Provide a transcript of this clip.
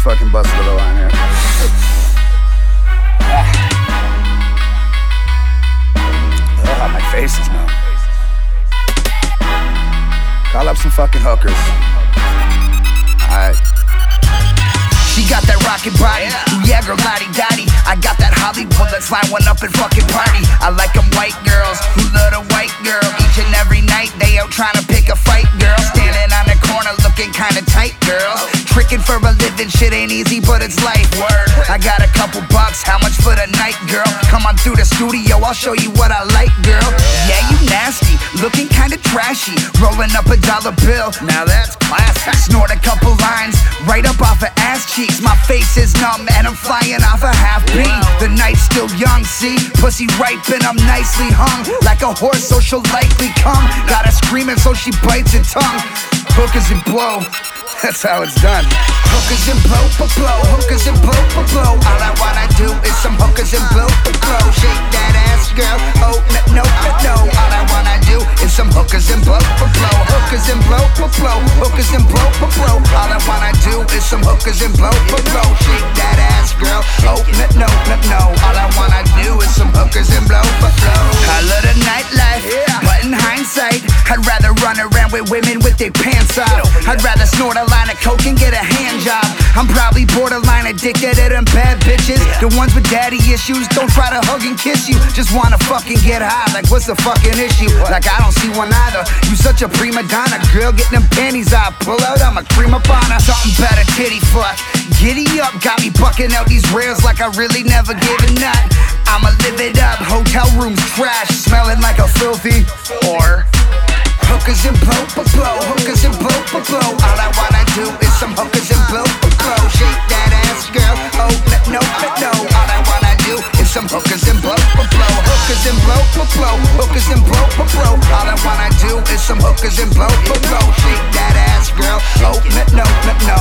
just fucking busted a line here. Oh, my face is numb. Call up some fucking hookers. Alright. She got that rockin' body, yeah, girl, lottie dottie. I got that Hollywood, let's line one up and fucking party. I like them white girls who love a living, shit ain't easy, but it's life. Word. I got a couple bucks, how much for the night, girl? Come on through the studio, I'll show you what I like, girl. Yeah, you nasty, looking kinda trashy. Rolling up a dollar bill, now that's classy. Snort a couple lines, right up off of ass cheeks. My face is numb and I'm flying off a half beat. The night's still young, see? Pussy ripe and I'm nicely hung. Like a horse, so she'll likely come. Got her screaming, so she bites her tongue. Hookers and blow. That's how it's done. Hookers and blow, blow, blow, hookers and blow, blow, blow. All I wanna do is some hookers and blow, for blow. Shake that ass, girl. Oh, no, no, no. All I wanna do is some hookers and blow, blow, blow. Hookers and blow, blow, blow. Hookers and blow, blow, blow. All I wanna do is some hookers and blow, blow, blow. Shake that ass, girl. Oh, no, no, no, no. All I wanna do is some hookers and blow, blow, blow. I love the nightlife, but in hindsight, I'd rather run around with women their pants off. I'd rather snort a line of coke and get a hand job. I'm probably borderline addicted to them bad bitches. The ones with daddy issues don't try to hug and kiss you. Just wanna fucking get high. Like, what's the fucking issue? Like, I don't see one either. You such a prima donna. Girl, get them panties out. Pull out, I'm a on her. Something better, titty fuck. Giddy up, got me bucking out these rails like I really never gave a nut. I'ma live it up. Hotel rooms trash, smelling like a filthy or. Hookers and blow, blow, blow, hookers and blow, blow, blow. All I wanna do is some hookers and blow, blow, blow. Shake that ass, girl. Oh, no, no, no. All I wanna do is some hookers and blow, blow, blow. Hookers and blow, blow, blow. Hookers and blow, blow, blow. All I wanna do is some hookers and blow, blow, blow. Shake that ass, girl. Oh, no, no, no,